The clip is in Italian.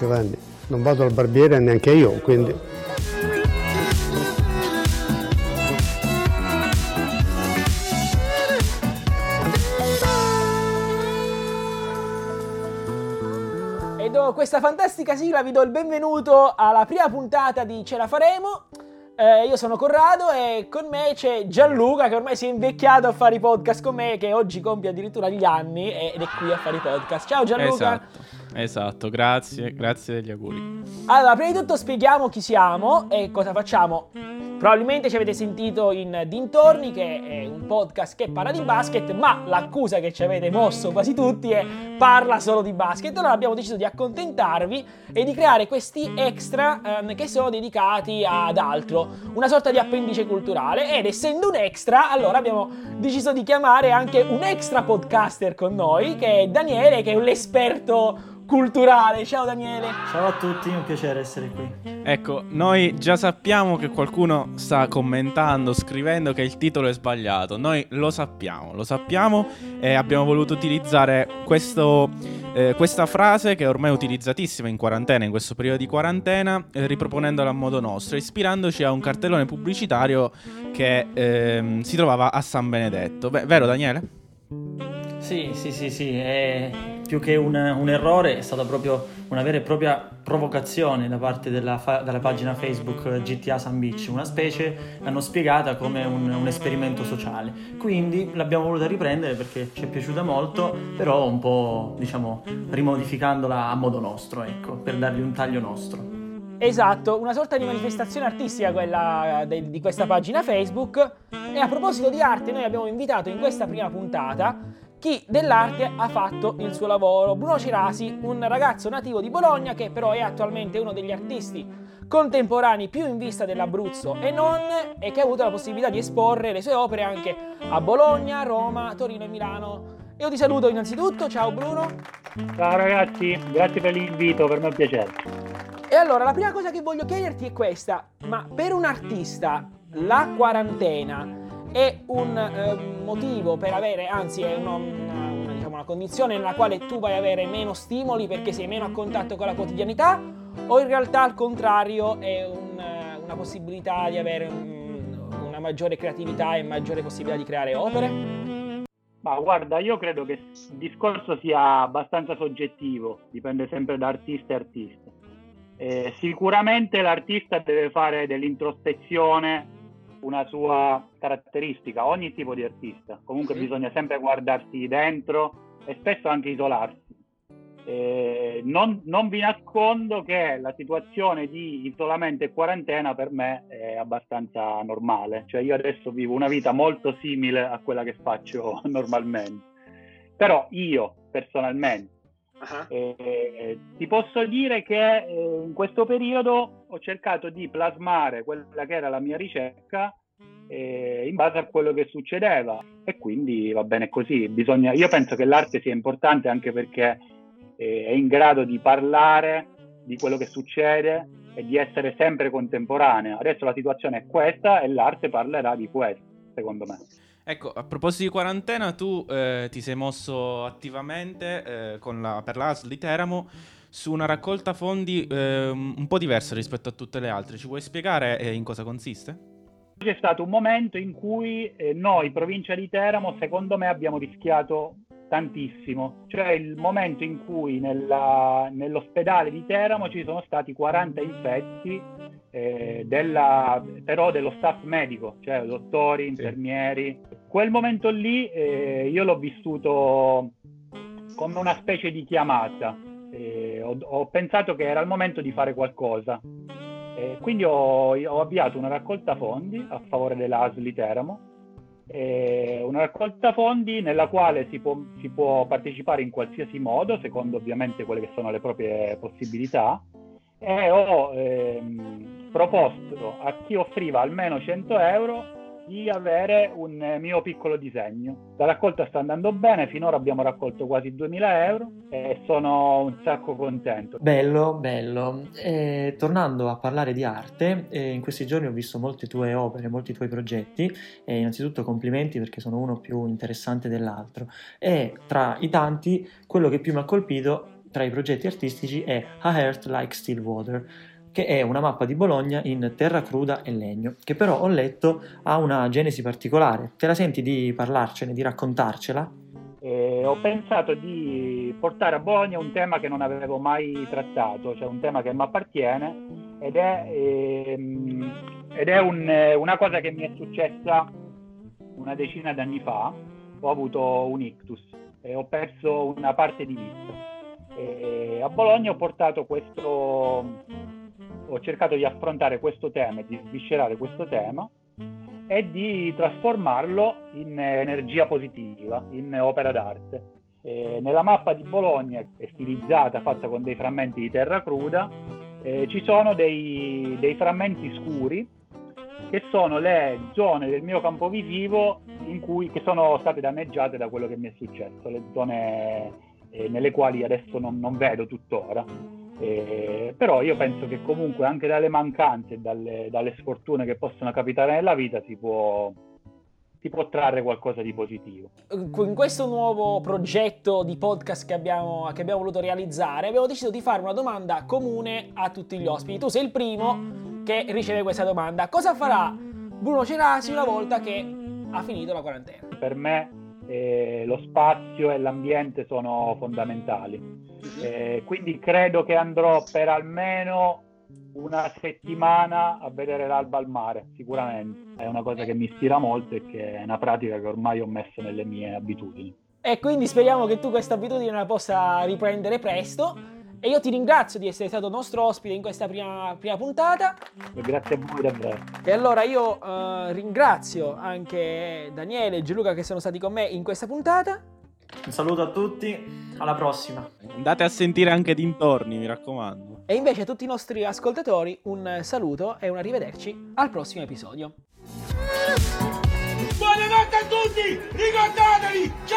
Giovanni, non vado al barbiere neanche io, quindi... E dopo questa fantastica sigla vi do il benvenuto alla prima puntata di Ce la faremo. Eh, io sono Corrado e con me c'è Gianluca che ormai si è invecchiato a fare i podcast con me, che oggi compie addirittura gli anni ed è qui a fare i podcast. Ciao Gianluca! Esatto. Esatto, grazie, grazie degli auguri. Allora, prima di tutto spieghiamo chi siamo e cosa facciamo. Probabilmente ci avete sentito in Dintorni, che è un podcast che parla di basket, ma l'accusa che ci avete mosso quasi tutti è parla solo di basket. Allora abbiamo deciso di accontentarvi e di creare questi extra ehm, che sono dedicati ad altro, una sorta di appendice culturale. Ed essendo un extra, allora abbiamo deciso di chiamare anche un extra podcaster con noi, che è Daniele, che è l'esperto culturale. Ciao Daniele. Ciao a tutti, è un piacere essere qui. Ecco, noi già sappiamo che qualcuno sta commentando, scrivendo che il titolo è sbagliato. Noi lo sappiamo, lo sappiamo e abbiamo voluto utilizzare questo, eh, questa frase che è ormai utilizzatissima in quarantena, in questo periodo di quarantena, eh, riproponendola a modo nostro, ispirandoci a un cartellone pubblicitario che ehm, si trovava a San Benedetto. Beh, vero Daniele? Sì, sì, sì, sì, è più che un, un, errore è stata proprio una vera e propria provocazione da parte della, fa- della pagina Facebook GTA San Beach, una specie l'hanno spiegata come un, un, esperimento sociale, quindi l'abbiamo voluta riprendere perché ci è piaciuta molto, però un po' diciamo rimodificandola a modo nostro, ecco, per dargli un taglio nostro. Esatto, una sorta di manifestazione artistica quella de- di questa pagina Facebook. E a proposito di arte, noi abbiamo invitato in questa prima puntata chi dell'arte ha fatto il suo lavoro. Bruno Cirasi, un ragazzo nativo di Bologna che però è attualmente uno degli artisti contemporanei più in vista dell'Abruzzo e non, e che ha avuto la possibilità di esporre le sue opere anche a Bologna, Roma, Torino e Milano. Io ti saluto innanzitutto, ciao Bruno. Ciao ragazzi, grazie per l'invito, per me è un piacere. E allora, la prima cosa che voglio chiederti è questa, ma per un artista la quarantena è un eh, motivo per avere, anzi è una, una, una, diciamo, una, condizione nella quale tu vai a avere meno stimoli perché sei meno a contatto con la quotidianità o in realtà al contrario è un, una possibilità di avere un, una maggiore creatività e maggiore possibilità di creare opere? Ma guarda, io credo che il discorso sia abbastanza soggettivo, dipende sempre da artista e artista. Eh, sicuramente l'artista deve fare dell'introspezione una sua caratteristica, ogni tipo di artista. Comunque sì. bisogna sempre guardarsi dentro e spesso anche isolarsi. Eh, non, non, vi nascondo che la situazione di isolamento e quarantena per me è abbastanza normale, cioè io adesso vivo una vita molto simile a quella che faccio normalmente, però io personalmente Uh-huh. Eh, ti posso dire che eh, in questo periodo ho cercato di plasmare quella che era la mia ricerca eh, in base a quello che succedeva e quindi va bene così. Bisogna, io penso che l'arte sia importante anche perché eh, è in grado di parlare di quello che succede e di essere sempre contemporanea. Adesso la situazione è questa e l'arte parlerà di questo, secondo me. Ecco, a proposito di quarantena, tu eh, ti sei mosso attivamente eh, la, per l'ASL di Teramo su una raccolta fondi eh, un po' diversa rispetto a tutte le altre. Ci puoi spiegare eh, in cosa consiste? C'è stato un momento in cui eh, noi, provincia di Teramo, secondo me abbiamo rischiato tantissimo. Cioè il momento in cui nella, nell'ospedale di Teramo ci sono stati 40 infetti, eh, della, però dello staff medico, cioè dottori, infermieri. Quel momento lì eh, io l'ho vissuto come una specie di chiamata. Eh, ho, ho, pensato che era il momento di fare qualcosa. quindi ho, ho, avviato una raccolta fondi a favore dell'ASLI Teramo eh, una raccolta fondi nella quale si può, si può, partecipare in qualsiasi modo, secondo ovviamente quelle che sono le proprie possibilità, e ho ehm, proposto a chi offriva almeno 100 euro di avere un mio piccolo disegno. La raccolta sta andando bene, finora abbiamo raccolto quasi 2000 euro e sono un sacco contento. Bello, bello. E, tornando a parlare di arte, eh, in questi giorni ho visto molte tue opere, molti tuoi progetti e innanzitutto complimenti perché sono uno più interessante dell'altro e tra i tanti quello che più mi ha colpito tra i progetti artistici è A Heart Like Still Water, che è una mappa di Bologna in terra cruda e legno, che però ho letto ha una genesi particolare. Te la senti di parlarcene, di raccontarcela? E ho pensato di portare a Bologna un tema che non avevo mai trattato, cioè un tema che mi appartiene ed è, ehm, ed è un, una cosa che mi è successa una decina d'anni fa. Ho avuto un ictus e ho perso una parte di vista. E a Bologna ho portato questo ho cercato di affrontare questo tema, di sviscerare questo tema e di trasformarlo in energia positiva, in opera d'arte. E nella mappa di Bologna, è stilizzata, fatta con dei frammenti di terra cruda, eh, ci sono dei, dei, frammenti scuri che sono le zone del mio campo visivo cui, che sono state danneggiate da quello che mi è successo, le zone eh, nelle quali adesso non, non vedo tuttora. Eh, però io penso che comunque anche dalle mancanze e dalle, dalle, sfortune che possono capitare nella vita si può, si può trarre qualcosa di positivo. In questo nuovo progetto di podcast che abbiamo, che abbiamo voluto realizzare abbiamo deciso di fare una domanda comune a tutti gli ospiti. Tu sei il primo che riceve questa domanda. Cosa farà Bruno Cerasi una volta che ha finito la quarantena? Per me eh, lo spazio e l'ambiente sono fondamentali eh, quindi credo che andrò per almeno una settimana a vedere l'alba al mare, sicuramente. È una cosa che mi ispira molto e che è una pratica che ormai ho messo nelle mie abitudini. E quindi speriamo che tu questa abitudine la possa riprendere presto. E io ti ringrazio di essere stato nostro ospite in questa prima, prima puntata. E grazie a voi davvero. E allora io uh, ringrazio anche Daniele e Gianluca che sono stati con me in questa puntata. Un saluto a tutti, alla prossima. Andate a sentire anche dintorni, mi raccomando. E invece a tutti i nostri ascoltatori un saluto e un arrivederci al prossimo episodio. Buonanotte a tutti! Ricordatevi, c'è